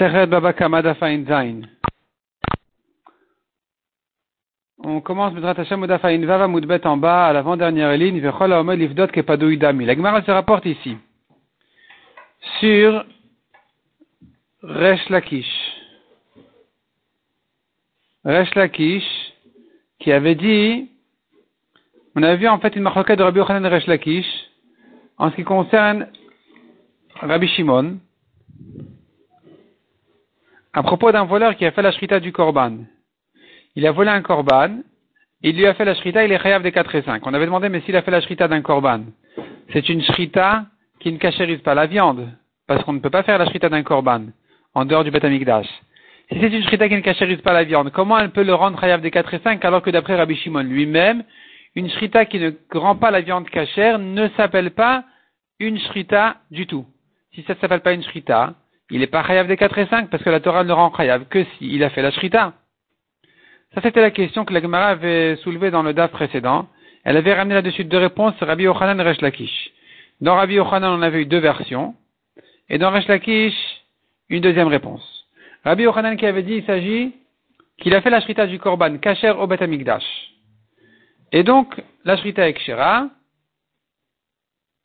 On commence Bedrat Hashem Mudbet en bas à l'avant-dernière ligne, Vechol Haomed Livdot Kepadou Idami. La Gemara se rapporte ici sur Resh Lakish. Resh Lakish qui avait dit, on avait vu en fait une marloquette de Rabbi Yochanan Resh Lakish en ce qui concerne Rabbi Shimon à propos d'un voleur qui a fait la shrita du korban. Il a volé un korban, il lui a fait la shrita, il est chayav des 4 et 5. On avait demandé, mais s'il a fait la shrita d'un korban, c'est une shrita qui ne cachérise pas la viande, parce qu'on ne peut pas faire la shrita d'un korban en dehors du betamikdash. Si c'est une shrita qui ne cachérise pas la viande, comment elle peut le rendre chayav des 4 et 5 alors que d'après Rabbi Shimon lui-même, une shrita qui ne rend pas la viande cachère ne s'appelle pas une shrita du tout. Si ça ne s'appelle pas une shrita, il n'est pas chayav des 4 et 5 parce que la Torah ne rend chayav que s'il a fait la shrita. Ça, c'était la question que la Gemara avait soulevée dans le DAF précédent. Elle avait ramené là-dessus deux réponses, Rabbi Yochanan et Resh Lakish. Dans Rabbi Yochanan, on avait eu deux versions. Et dans Resh Lakish, une deuxième réponse. Rabbi Yochanan qui avait dit, il s'agit qu'il a fait la shrita du korban, kacher au Bet Et donc, la shrita est kshera.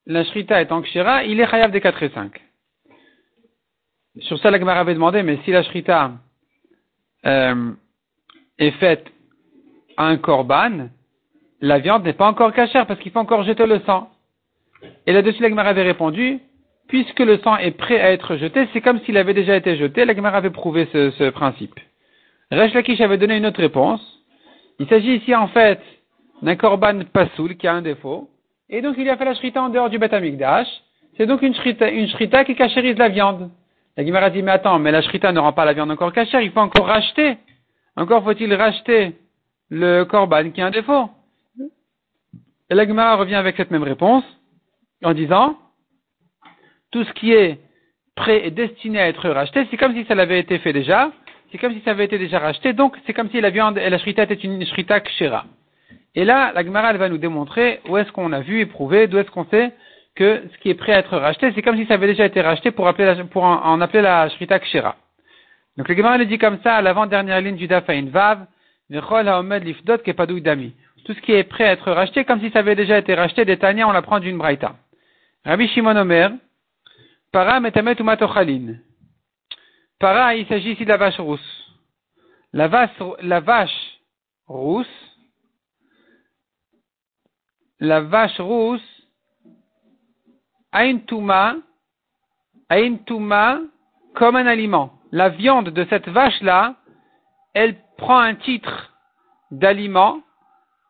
La shrita est en kshera, il est chayav des 4 et 5. Sur ça, la Gemara avait demandé, mais si la shrita euh, est faite à un korban, la viande n'est pas encore cachère parce qu'il faut encore jeter le sang. Et là-dessus, la Gemara avait répondu, puisque le sang est prêt à être jeté, c'est comme s'il avait déjà été jeté. La Gemara avait prouvé ce, ce principe. Resh Lakish avait donné une autre réponse. Il s'agit ici en fait d'un korban pasoul qui a un défaut. Et donc il a fait la shrita en dehors du Beth C'est donc une shrita, une shrita qui cachérise la viande. La Gemara dit, mais attends, mais la shrita ne rend pas la viande encore cachère, il faut encore racheter. Encore faut-il racheter le korban qui a un défaut. Et la Gemara revient avec cette même réponse en disant, tout ce qui est prêt et destiné à être racheté, c'est comme si ça l'avait été fait déjà, c'est comme si ça avait été déjà racheté, donc c'est comme si la viande et la shrita étaient une shrita kshera. Et là, la Gemara, elle va nous démontrer où est-ce qu'on a vu et prouvé, d'où est-ce qu'on sait que ce qui est prêt à être racheté, c'est comme si ça avait déjà été racheté pour, appeler pour en, appeler la Shrita Kshira. Donc le Gemara le dit comme ça à l'avant-dernière ligne du Dafain Vav, Lifdot Dami. Tout ce qui est prêt à être racheté, comme si ça avait déjà été racheté, des Tanya, on l'apprend d'une Braïta. Rabbi Shimon Omer, Para Metamet Umatochalin. Para, il s'agit ici de la vache rousse. La vache, la vache rousse, la vache rousse Ain Touma, comme un aliment. La viande de cette vache-là, elle prend un titre d'aliment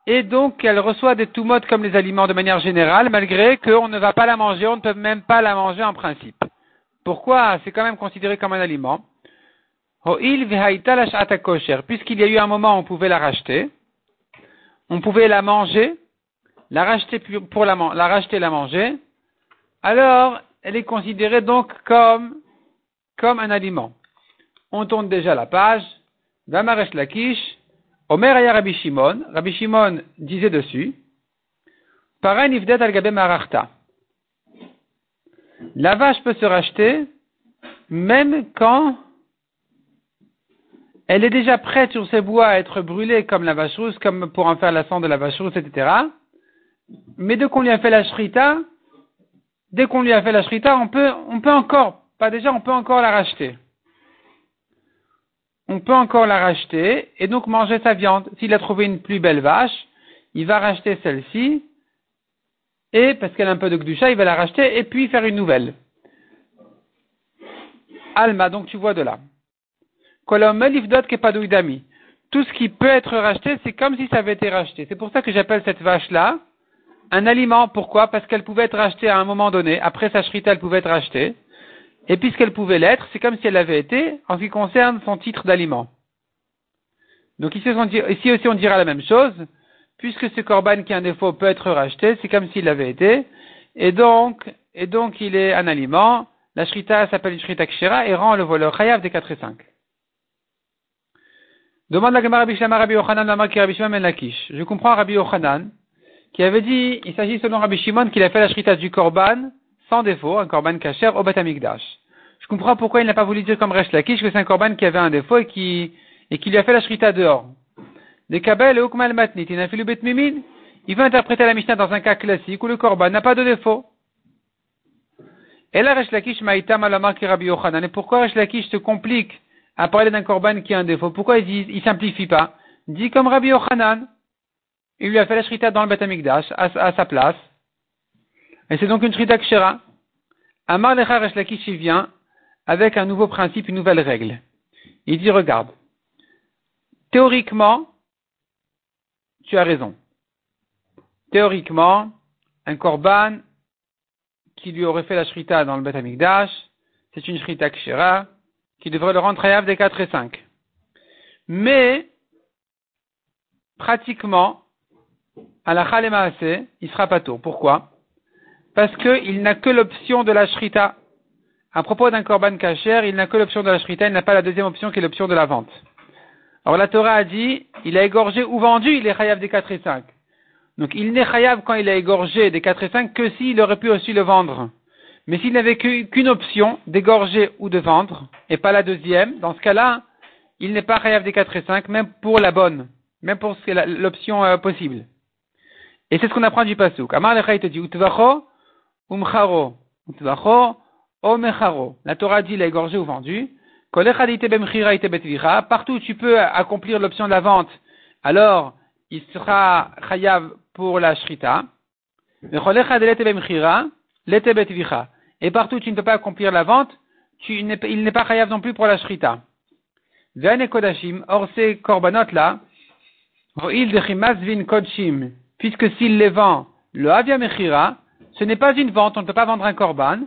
et donc elle reçoit des toumotes comme les aliments de manière générale, malgré qu'on ne va pas la manger, on ne peut même pas la manger en principe. Pourquoi? C'est quand même considéré comme un aliment. Puisqu'il y a eu un moment où on pouvait la racheter, on pouvait la manger, la racheter pour la racheter, la manger, alors elle est considérée donc comme, comme un aliment. On tourne déjà la page. Vamaresh Lakish, Omer Aya Rabbi Shimon, Rabbi Shimon disait dessus. La vache peut se racheter même quand elle est déjà prête sur ses bois à être brûlée comme la vache rousse, comme pour en faire la cendre de la vache rousse, etc. Mais dès qu'on lui a fait la shrita, dès qu'on lui a fait la shrita, on peut, on peut encore, pas déjà, on peut encore la racheter. On peut encore la racheter et donc manger sa viande. S'il a trouvé une plus belle vache, il va racheter celle-ci et parce qu'elle a un peu de gdusha, il va la racheter et puis faire une nouvelle. Alma, donc tu vois de là. Tout ce qui peut être racheté, c'est comme si ça avait été racheté. C'est pour ça que j'appelle cette vache-là un aliment. Pourquoi? Parce qu'elle pouvait être rachetée à un moment donné. Après sa shrita, elle pouvait être rachetée. Et puisqu'elle pouvait l'être, c'est comme si elle avait été en ce qui concerne son titre d'aliment. Donc ici, aussi on dira la même chose. Puisque ce corban qui a un défaut peut être racheté, c'est comme s'il l'avait été. Et donc, et donc il est un aliment. La shrita s'appelle une shrita kshira et rend le voleur chayav des 4 et 5. Demande la Gemara Rabbi Yochanan la Rabbi Shimon Lakish. Je comprends Rabbi Yochanan qui avait dit, il s'agit selon Rabbi Shimon qu'il a fait la shrita du korban sans défaut, un korban kacher au Batamikdash. je comprends pourquoi il n'a pas voulu dire comme Resh Lakish que c'est un korban qui avait un défaut et qui, et qui lui a fait la shrita dehors. Des kabel et ukmal matnit, il a fait le bet mimin. Il veut interpréter la Mishnah dans un cas classique où le korban n'a pas de défaut. Et là, Resh Lakish maïta malamar ki Rabbi Yochanan. Et pourquoi Resh Lakish se complique à parler d'un korban qui a un défaut? Pourquoi il dit, il simplifie pas? Dit comme Rabbi Yochanan. Il lui a fait la shrita dans le Bet Amikdash, à, à sa place. Et c'est donc une shrita kshera. Amar Lecha Resh vient avec un nouveau principe, une nouvelle règle. Il dit, regarde, théoriquement, tu as raison. Théoriquement, un korban qui lui aurait fait la shrita dans le Beth Amikdash, c'est une shrita kshira qui devrait le rendre hayav des 4 et 5. Mais, pratiquement, à la Khalemaase, il sera pas tôt. Pourquoi? Parce qu'il n'a que l'option de la shrita. À propos d'un korban kacher, il n'a que l'option de la shrita, il n'a pas la deuxième option qui est l'option de la vente. Alors la Torah a dit, il a égorgé ou vendu, il est des 4 et 5. Donc il n'est chayav quand il a égorgé des 4 et 5 que s'il aurait pu aussi le vendre. Mais s'il n'avait qu'une option d'égorger ou de vendre, et pas la deuxième, dans ce cas-là, il n'est pas chayav des 4 et 5, même pour la bonne, même pour l'option euh, possible. Et c'est ce qu'on apprend du pasuk. Amar lecha, il te dit, utvacho, umcharo, utvacho, omecharo. La Torah dit, il a égorgé ou vendu. Partout où tu peux accomplir l'option de la vente, alors il sera chayav pour la shrita. Et partout où tu ne peux pas accomplir la vente, tu il n'est pas chayav non plus pour la shrita. Or ces korbanot là, puisque s'il les vend, le avia mechira, ce n'est pas une vente, on ne peut pas vendre un korban.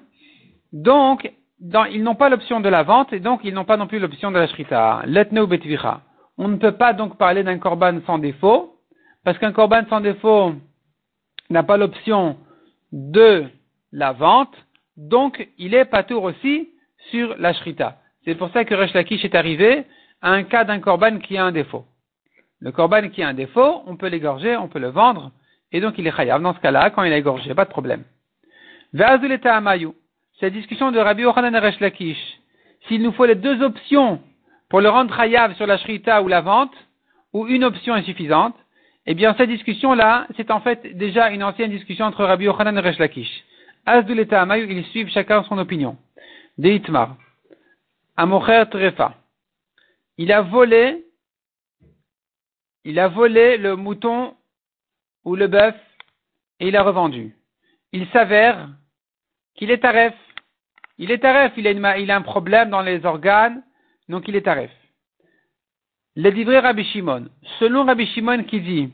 Donc, ils n'ont pas l'option de la vente et donc ils n'ont pas non plus l'option de la shrita. Letneu betvicha. On ne peut pas donc parler d'un korban sans défaut, parce qu'un korban sans défaut n'a pas l'option de la vente, donc il est patour aussi sur la shrita. C'est pour ça que Resh Lakish est arrivé à un cas d'un korban qui a un défaut. Le korban qui a un défaut, on peut l'égorger, on peut le vendre, et donc il est chayav. Dans ce cas-là, quand il est égorgé, pas de problème. Ve'azuleta amayu cette discussion de Rabbi Yochanan Resh Lakish, s'il nous faut les deux options pour le rendre chayav sur la shrita ou la vente, ou une option est suffisante, eh bien cette discussion-là, c'est en fait déjà une ancienne discussion entre Rabbi Yochanan et Resh Lakish. Asdul et ils suivent chacun son opinion. Deitmar. Amocher Trefa. Il a volé, il a volé le mouton ou le bœuf et il a revendu. Il s'avère qu'il est taref. Il est taref, il a, un problème dans les organes, donc il est taref. Le livré Rabbi Shimon. Selon Rabbi Shimon qui dit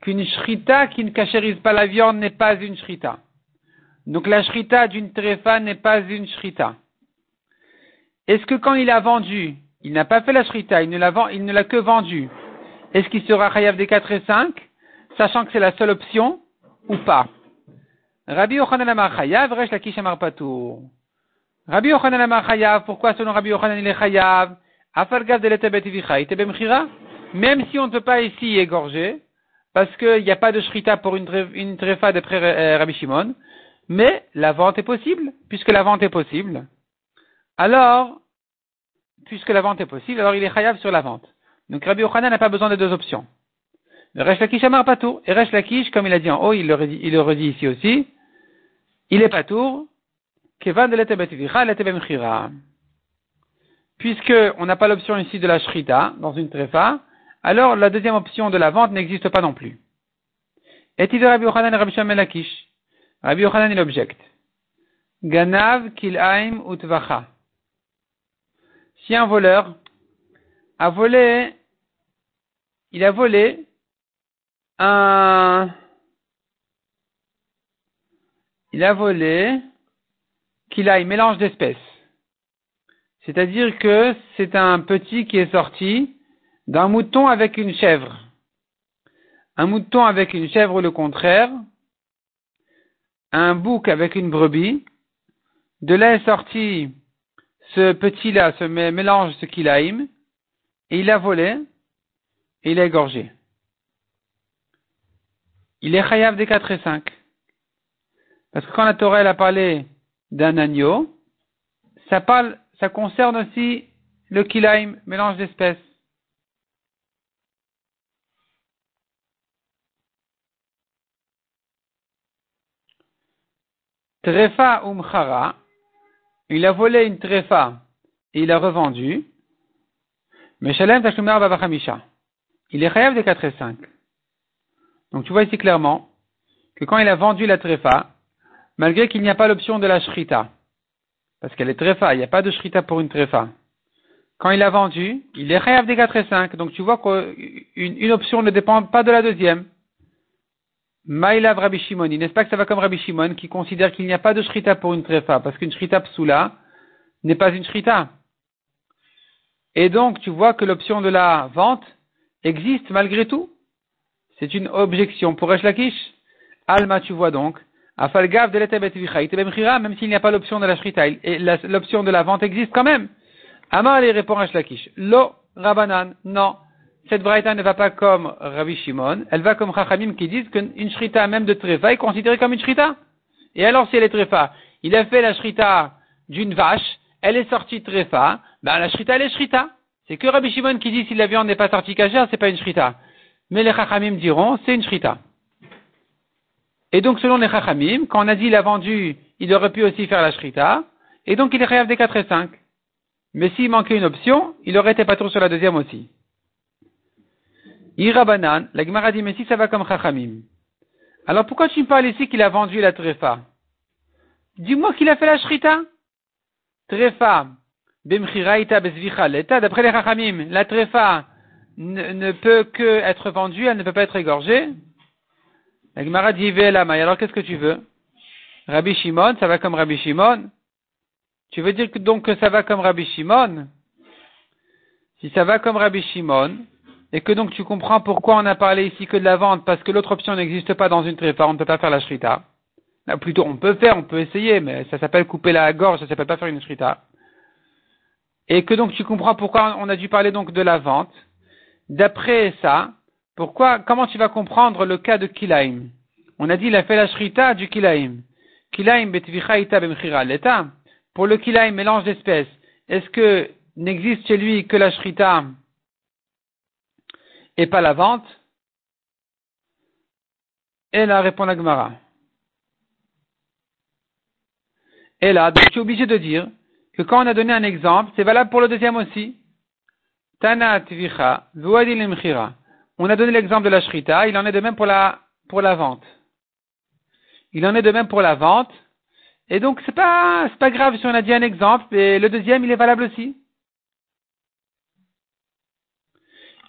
qu'une shrita qui ne cachérise pas la viande n'est pas une shrita. Donc la shrita d'une tréfa n'est pas une shrita. Est-ce que quand il a vendu, il n'a pas fait la shrita, il ne l'a, il ne l'a que vendu, est-ce qu'il sera chayav des 4 et 5, sachant que c'est la seule option, ou pas? Rabbi Yochanan Amar Chayav, Resh Lakish Amar. Rabbi Yochanan Amar Chayav, pourquoi selon Rabbi Yochanan il est Chayav Afal Gav de Même si on ne peut pas ici égorger, parce qu'il n'y a pas de shrita pour une, une tréfa d'après euh, Rabbi Shimon, mais la vente est possible, puisque la vente est possible. Alors, puisque la vente est possible, alors il est chayav sur la vente. Donc Rabbi Yochanan n'a pas besoin de deux options. Le Resh Lakish Amar Patour. Et Resh Lakish, comme il a dit en haut, il le redit, ici aussi, il est Patour, Kevan de Puisque on n'a pas l'option ici de la Shrita dans une tréfa, alors la deuxième option de la vente n'existe pas non plus. Et il Rabbi Yochanan et Rabbi Shamel Lakish? Rabbi Yochanan il objecte. Ganav kil'aim utvacha. Si un voleur a volé, il a volé un, il a volé qu'il a mélange d'espèces. C'est-à-dire que c'est un petit qui est sorti d'un mouton avec une chèvre. Un mouton avec une chèvre le contraire. Un bouc avec une brebis. De là est sorti ce petit-là, ce mélange, ce qu'il a et il a volé, et il a égorgé il est chayav des 4 et 5. Parce que quand la Torah a parlé d'un agneau, ça parle, ça concerne aussi le kilaim, mélange d'espèces. Trefa umchara, il a volé une trefa et il a revendu. Meshalem tashumar babachamisha. Il est chayav de 4 et 5. Donc tu vois ici clairement que quand il a vendu la trefa, malgré qu'il n'y a pas l'option de la shrita, parce qu'elle est trefa, il n'y a pas de shrita pour une trefa. Quand il a vendu, il est chayav des 4 et 5. Donc tu vois qu'une option ne dépend pas de la deuxième. Maïlav Rabbi Shimoni, n'est-ce pas que ça va comme Rabbi Shimon qui considère qu'il n'y a pas de shrita pour une trefa, parce qu'une shrita psula n'est pas une shrita. Et donc tu vois que l'option de la vente existe malgré tout? C'est une objection pour Resh Lakish? Alma, tu vois donc, Afalgav de même s'il n'y a pas l'option de la shrita, l'option de la vente existe quand même. Amar les répond Lakish. Lo, Rabanan, non cette braïta ne va pas comme Rabbi Shimon, elle va comme Chachamim qui disent qu'une shrita même de trefa est considérée comme une shrita. Et alors si elle est trefa, il a fait la shrita d'une vache, elle est sortie trefa, ben la shrita elle est shrita. C'est que Rabbi Shimon qui dit si la viande n'est pas sortie cachère, c'est pas une shrita. Mais les Chachamim diront c'est une shrita. Et donc selon les Chachamim, quand on a dit il a vendu, il aurait pu aussi faire la shrita, et donc il est réel des 4 et 5. Mais s'il manquait une option, il aurait été pas trop sur la deuxième aussi. Irabanan, la Gemara dit, mais si ça va comme Chachamim. Alors pourquoi tu me parles ici qu'il a vendu la trefa Dis-moi qu'il a fait la shrita. L'état. D'après les Chachamim, la trefa ne, peut que être vendue, elle ne peut pas être égorgée. La alors qu'est-ce que tu veux? Rabbi Shimon, ça va comme Rabbi Shimon Tu veux dire que donc que ça va comme Rabbi Shimon? Si ça va comme Rabbi Shimon, et que donc tu comprends pourquoi on a parlé ici que de la vente, parce que l'autre option n'existe pas dans une tréfa, on ne peut pas faire la shrita. plutôt, on peut faire, on peut essayer, mais ça s'appelle couper la gorge, ça s'appelle pas faire une shrita. Et que donc tu comprends pourquoi on a dû parler donc de la vente. D'après ça, pourquoi, comment tu vas comprendre le cas de Kilaim? On a dit il a fait la shrita du Kilaim. Kilaim betvicha ita l'état. Pour le Kilaim, mélange d'espèces, est-ce que n'existe chez lui que la shrita et pas la vente? Et là, répond la Gemara. Et là, donc tu es obligé de dire que quand on a donné un exemple, c'est valable pour le deuxième aussi. Tana tvicha, On a donné l'exemple de la shrita, il en est de même pour la, pour la vente. Il en est de même pour la vente. Et donc, c'est pas, c'est pas grave si on a dit un exemple, et le deuxième, il est valable aussi.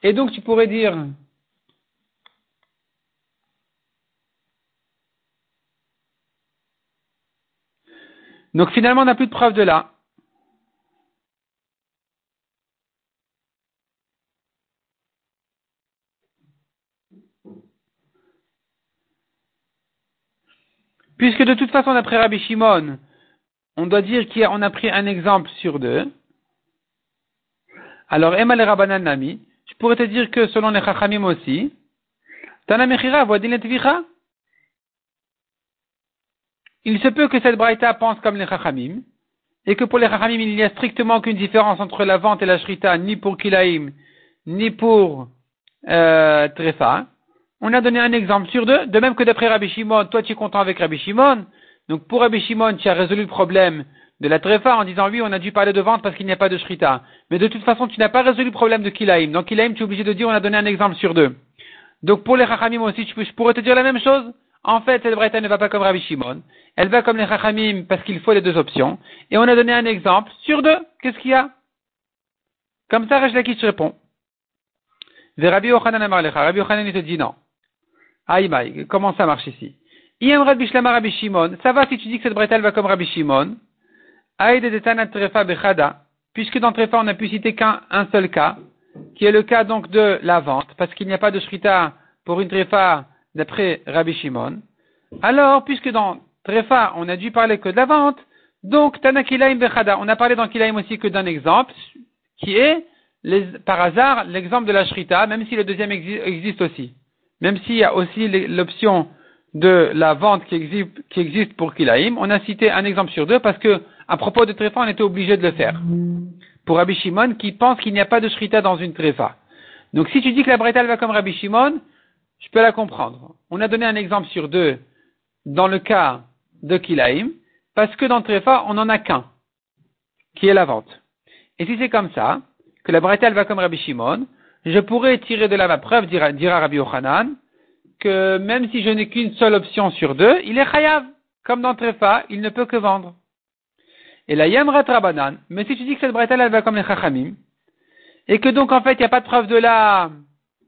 Et donc tu pourrais dire, donc finalement on n'a plus de preuve de là. Puisque de toute façon, d'après Rabbi Shimon, on doit dire qu'on a pris un exemple sur deux. Alors, Emma le Rabbanan Nami, je pourrais te dire que selon les Chachamim aussi, il se peut que cette braïta pense comme les Chachamim, et que pour les Chachamim, il n'y a strictement aucune différence entre la vente et la shrita, ni pour Kilaim, ni pour euh, Trefa. On a donné un exemple sur deux, de même que d'après Rabbi Shimon, toi tu es content avec Rabbi Shimon, donc pour Rabbi Shimon, tu as résolu le problème de la tréfa en disant oui, on a dû parler de vente parce qu'il n'y a pas de shrita. Mais de toute façon, tu n'as pas résolu le problème de kilaim. Donc kilaim, tu es obligé de dire on a donné un exemple sur deux. Donc pour les chachamim aussi, je pourrais te dire la même chose. En fait, cette braïta ne va pas comme Rabbi Shimon. Elle va comme les chachamim parce qu'il faut les deux options. Et on a donné un exemple sur deux. Qu'est-ce qu'il y a? Comme ça, Raj Lakish répond. Rabbi Yochanan Rabbi Yochanan, il te dit non. Aïe, comment ça marche ici Rabbi Rabbi Shimon. Ça va si tu dis que cette braïta va comme Rabbi Shimon puisque dans Trefa on n'a pu citer qu'un seul cas, qui est le cas donc de la vente, parce qu'il n'y a pas de shrita pour une Trefa d'après Rabbi Shimon. Alors, puisque dans Trefa on a dû parler que de la vente, donc Tanakilaim Bechada, on a parlé dans Kilaim aussi que d'un exemple, qui est par hasard l'exemple de la shrita, même si le deuxième existe aussi. Même s'il y a aussi l'option de la vente qui existe, pour Kilaim, on a cité un exemple sur deux parce que à propos de tréfa, on était obligé de le faire. Pour Rabbi Shimon, qui pense qu'il n'y a pas de shrita dans une tréfa. Donc si tu dis que la Breta va comme Rabbi Shimon, je peux la comprendre. On a donné un exemple sur deux dans le cas de Kilaim, parce que dans tréfa, on n'en a qu'un, qui est la vente. Et si c'est comme ça, que la Breta va comme Rabbi Shimon, je pourrais tirer de là ma preuve, dira, dira Rabbi Yochanan, que même si je n'ai qu'une seule option sur deux, il est chayav. Comme dans Tréfa, il ne peut que vendre. Et la Yamrat Rabanan, mais si tu dis que cette bretelle, elle va comme les Chachamim, et que donc en fait, il n'y a pas de preuve de là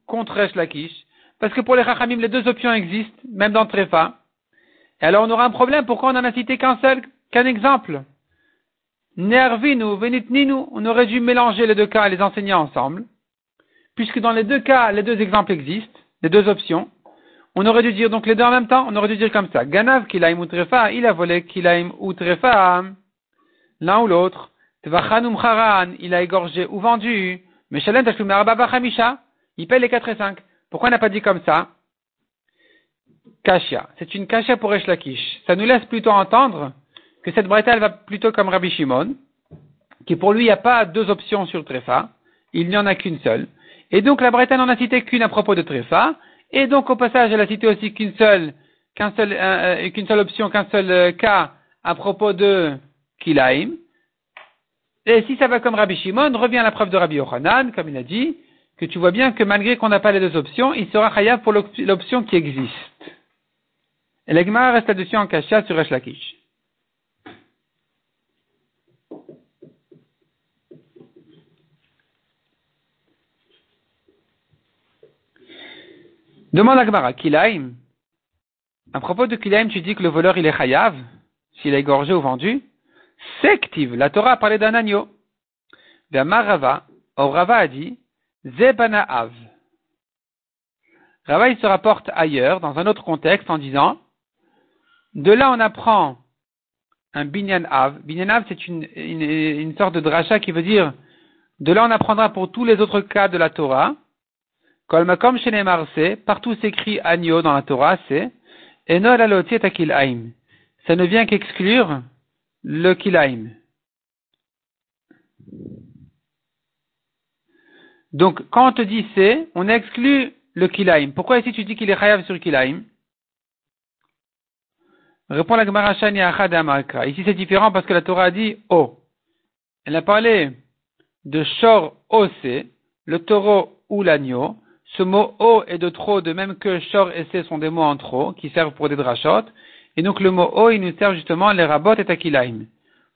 contre Lakish, parce que pour les Chachamim, les deux options existent, même dans Tréfa, et alors on aura un problème, pourquoi on en a cité qu'un seul, qu'un exemple? Nervinu, Venitninu, on aurait dû mélanger les deux cas et les enseigner ensemble, puisque dans les deux cas, les deux exemples existent, les deux options, on aurait dû dire donc les deux en même temps, on aurait dû dire comme ça. Ganav kilaim utrefa, il a volé kilaim utrefa, l'un ou l'autre. Tvachanum charan, il a égorgé ou vendu. Meshalem tashlum chamisha, il paye les 4 et 5. Pourquoi on n'a pas dit comme ça? Kashia. C'est une kashia pour Eshlakish. Ça nous laisse plutôt entendre que cette breta, elle va plutôt comme Rabbi Shimon, qui pour lui, il n'y a pas deux options sur Trefa, il n'y en a qu'une seule. Et donc la breta n'en a cité qu'une à propos de Trefa, et donc au passage, elle a cité aussi qu'une seule, seul, euh, qu'une seule option, qu'un seul euh, cas à propos de Kilaim. Et si ça va comme Rabbi Shimon, revient la preuve de Rabbi Yochanan, comme il a dit, que tu vois bien que malgré qu'on n'a pas les deux options, il sera chayav pour l'option qui existe. Et l'Egma reste là-dessus en cachat sur Eshlakish. Demande à Gmara, Kilaim. À propos de Kilaim, tu dis que le voleur il est chayav, s'il est égorgé ou vendu. Sective, la Torah a parlé d'un agneau. Rava, or Rava a dit, Zebana Av. Rava il se rapporte ailleurs, dans un autre contexte, en disant, de là on apprend un binyan av. Binyan av c'est une, une, une sorte de dracha qui veut dire, de là on apprendra pour tous les autres cas de la Torah, Kolmakom Marse, partout s'écrit agneau dans la Torah, c'est Enol alotiet kilaim. Ça ne vient qu'exclure le kilaim. Donc, quand on te dit c'est, on exclut le kilaim. Pourquoi ici tu dis qu'il est chayav sur kilaim Répond la Gemara Shani Ici c'est différent parce que la Torah a dit O. Elle a parlé de Shor Ose, le taureau ou l'agneau, ce mot o est de trop, de même que shor et c sont des mots en trop, qui servent pour des drachot. Et donc le mot o, il nous sert justement les rabot et takilaim,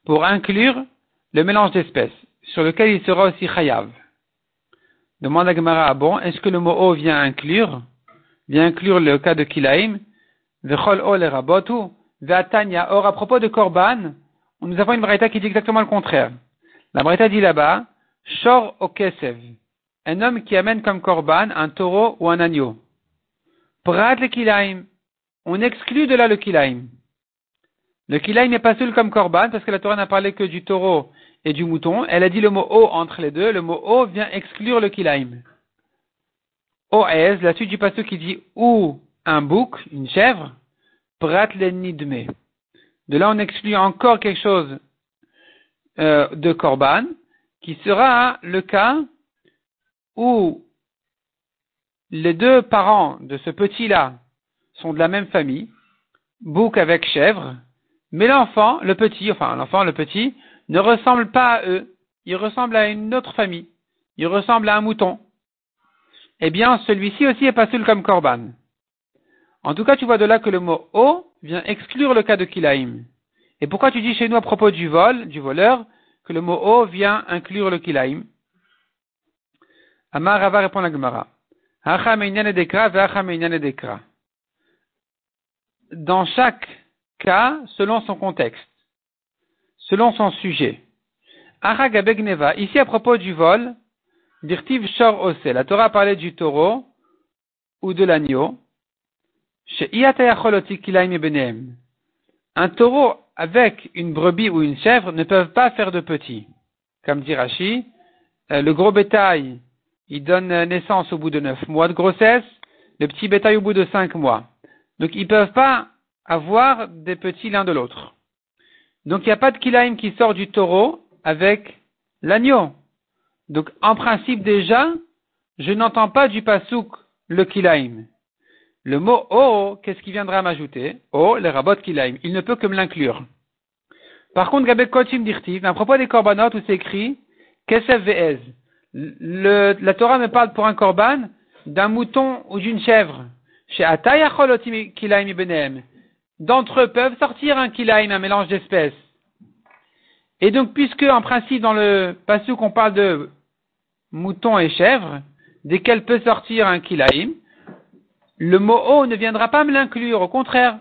pour inclure le mélange d'espèces, sur lequel il sera aussi chayav. Demande à Gemara, ah bon, est-ce que le mot o vient inclure, vient inclure le cas de kilaim, vechol o les rabotu, ve'atanya. Or, à propos de korban, nous avons une braïta qui dit exactement le contraire. La braïta dit là-bas, shor o kesev un homme qui amène comme korban un taureau ou un agneau. Prat le kilaim. On exclut de là le kilaim. Le kilaim n'est pas seul comme korban parce que la Torah n'a parlé que du taureau et du mouton. Elle a dit le mot o entre les deux. Le mot o vient exclure le kilaim. Oez, la suite du passage qui dit ou un bouc, une chèvre, prat le nidme. De là, on exclut encore quelque chose euh, de korban, qui sera le cas où les deux parents de ce petit-là sont de la même famille, bouc avec chèvre, mais l'enfant, le petit, enfin l'enfant, le petit, ne ressemble pas à eux. Il ressemble à une autre famille. Il ressemble à un mouton. Eh bien, celui-ci aussi est pas seul comme Corban. En tout cas, tu vois de là que le mot O vient exclure le cas de Kilaim. Et pourquoi tu dis chez nous à propos du vol, du voleur, que le mot O vient inclure le Kilaim Amar Rava répond la Gemara. Dans chaque cas, selon son contexte, selon son sujet. Ici à propos du vol, la Torah parlé du taureau ou de l'agneau. Un taureau avec une brebis ou une chèvre ne peuvent pas faire de petits. Comme dit Rashi, euh, le gros bétail il donne naissance au bout de neuf mois de grossesse, le petit bétail au bout de cinq mois. Donc ils ne peuvent pas avoir des petits l'un de l'autre. Donc il n'y a pas de kilaim qui sort du taureau avec l'agneau. Donc en principe déjà, je n'entends pas du pasouk le kilaim. Le mot oh, qu'est-ce qui viendra m'ajouter Oh, le rabot kilaim. Il ne peut que me l'inclure. Par contre, Gabek Kochim Dirtiv, à propos des korbanot où c'est écrit la Torah me parle pour un korban d'un mouton ou d'une chèvre. Chez Kilaim D'entre eux peuvent sortir un kilaim, un mélange d'espèces. Et donc, puisque en principe dans le passage qu'on parle de mouton et chèvre, desquels peut sortir un kilaim, le mot o ne viendra pas me l'inclure. Au contraire,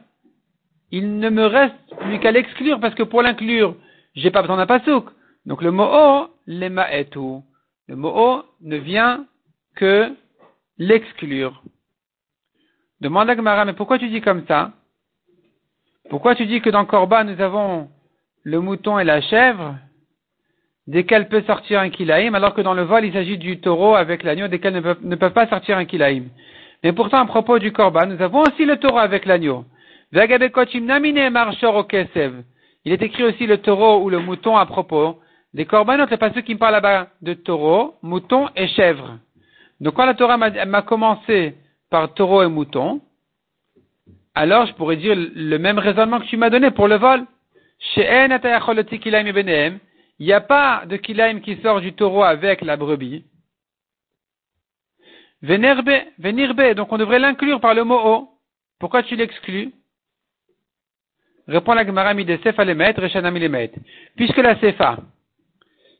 il ne me reste plus qu'à l'exclure parce que pour l'inclure, j'ai pas besoin d'un pasouk. Donc le mot o, lema tout. Le mot o ne vient que l'exclure. Demande à Gemara, mais pourquoi tu dis comme ça? Pourquoi tu dis que dans Korba nous avons le mouton et la chèvre, desquels peut sortir un kilaïm, alors que dans le vol il s'agit du taureau avec l'agneau, desquels ne peuvent, ne peuvent pas sortir un kilaïm Mais pourtant, à propos du Korban, nous avons aussi le taureau avec l'agneau. Il est écrit aussi le taureau ou le mouton à propos des korbanot, c'est pas ceux qui me parlent là-bas de taureau, mouton et chèvre. Donc quand la Torah m'a commencé par taureau et mouton, alors je pourrais dire le même raisonnement que tu m'as donné pour le vol. Il n'y a pas de kilaim qui sort du taureau avec la brebis. Venirbe, venirbe, donc on devrait l'inclure par le mot o. Pourquoi tu l'exclus? Répond la Gemara de Sefa Reshana Puisque la Sefa,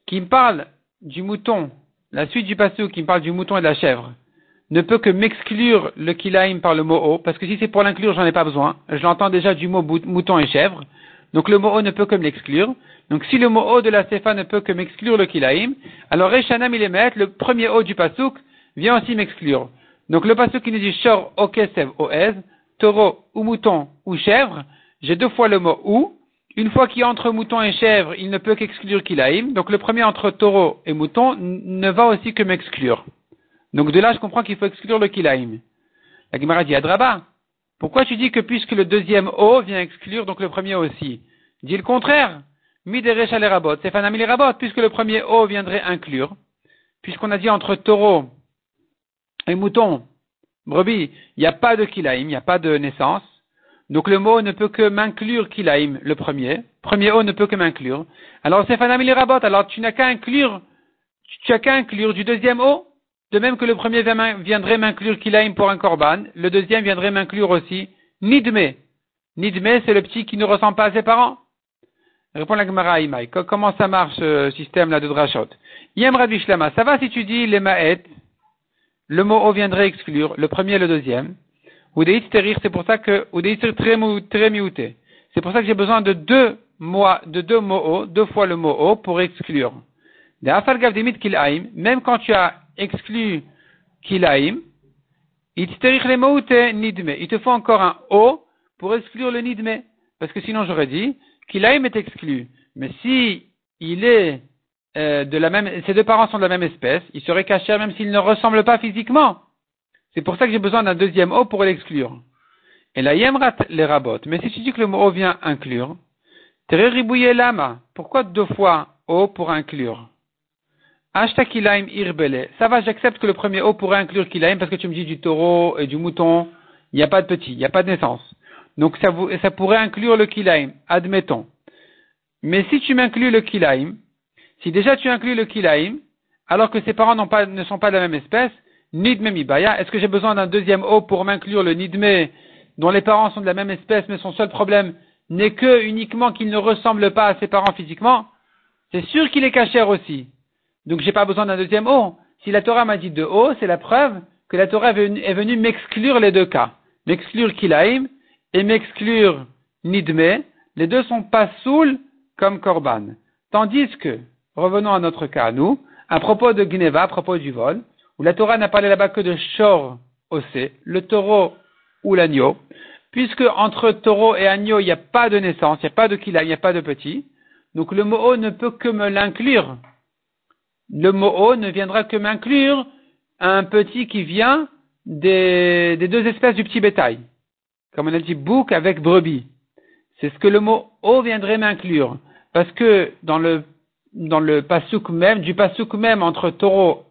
qui me parle du mouton, la suite du passage qui me parle du mouton et de la chèvre, ne peut que m'exclure le kilaim par le mot o, parce que si c'est pour l'inclure, j'en ai pas besoin. Je l'entends déjà du mot mouton et chèvre. Donc le mot o ne peut que me l'exclure. Donc si le mot o de la sefa ne peut que m'exclure le kilaim, alors Reshanam Milemet, le premier o du pasouk, vient aussi m'exclure. Donc le pasouk qui nous dit shor o kesev o ez, taureau ou mouton ou chèvre, j'ai deux fois le mot ou. Une fois qu'il y a entre mouton et chèvre, il ne peut qu'exclure kilaim. Donc le premier entre taureau et mouton ne va aussi que m'exclure. Donc de là, je comprends qu'il faut exclure le kilaim. La Gemara dit Adraba. Pourquoi tu dis que puisque le deuxième O vient exclure, donc le premier aussi? Dis le contraire. Mideresh les. C'est rabot, puisque le premier O viendrait inclure. Puisqu'on a dit entre taureau et mouton, brebis, il n'y a pas de kilaim, il n'y a pas de naissance. Donc le mot ne peut que m'inclure kilaim, le premier. Premier O ne peut que m'inclure. Alors c'est fanami les rabot. Alors tu n'as qu'à inclure, tu as qu'à inclure du deuxième O de même que le premier viendrait m'inclure kilaim pour un korban, le deuxième viendrait m'inclure aussi nidme. Nidme, c'est le petit qui ne ressemble pas à ses parents. Répond la Gemara Imaï. Comment ça marche ce système-là de drachot? Yem Shlama, ça va si tu dis les ma'et, le mot o viendrait exclure, le premier et le deuxième. C'est pour ça que, C'est pour ça que j'ai besoin de deux mots, de deux mots deux fois le mot pour exclure. Même quand tu as exclut kilaim, il te faut encore un o pour exclure le nidme. Parce que sinon j'aurais dit, kilaim est exclu. Mais si il est euh, de la même, ses deux parents sont de la même espèce, il serait caché même s'il ne ressemble pas physiquement. C'est pour ça que j'ai besoin d'un deuxième o pour l'exclure. Et la yemrat les rabot. Mais si tu dis que le mot o vient inclure, ribouye lama. Pourquoi deux fois o pour inclure? Ashta kilaim irbele. Ça va, j'accepte que le premier O pourrait inclure kilaim parce que tu me dis du taureau et du mouton, il n'y a pas de petit, il n'y a pas de naissance. Donc ça, ça pourrait inclure le kilaim, admettons. Mais si tu m'inclus le kilaim, si déjà tu inclus le kilaim, alors que ses parents ne sont pas de la même espèce, nidme mibaya, est-ce que j'ai besoin d'un deuxième O pour m'inclure le nidme dont les parents sont de la même espèce mais son seul problème n'est que uniquement qu'il ne ressemble pas à ses parents physiquement? C'est sûr qu'il est caché aussi. Donc j'ai pas besoin d'un deuxième O. Si la Torah m'a dit deux O, c'est la preuve que la Torah est venue m'exclure les deux cas. M'exclure Kilaim et m'exclure Nidme. Les deux sont pas saouls comme Korban. Tandis que, revenons à notre cas, nous, à propos de Gneva, à propos du vol, où la Torah n'a parlé là-bas que de Shor Osé, le taureau ou l'agneau, puisque entre taureau et agneau, il n'y a pas de naissance, il n'y a pas de Kilaim, il n'y a pas de petit, donc le mot O ne peut que me l'inclure le mot o ne viendra que m'inclure un petit qui vient des, deux espèces du petit bétail. Comme on a dit bouc avec brebis. C'est ce que le mot O viendrait m'inclure. Parce que dans le, dans le pasouk même, du pasouk même entre taureau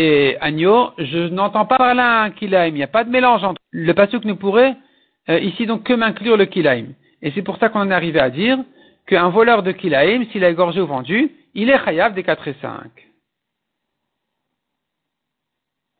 et agneau, je n'entends pas par là un kilaim. Il n'y a pas de mélange entre. Le pasouk ne pourrait euh, ici donc que m'inclure le kilaim. Et c'est pour ça qu'on en est arrivé à dire qu'un voleur de kilaim, s'il a égorgé ou vendu, il est chayav des 4 et 5.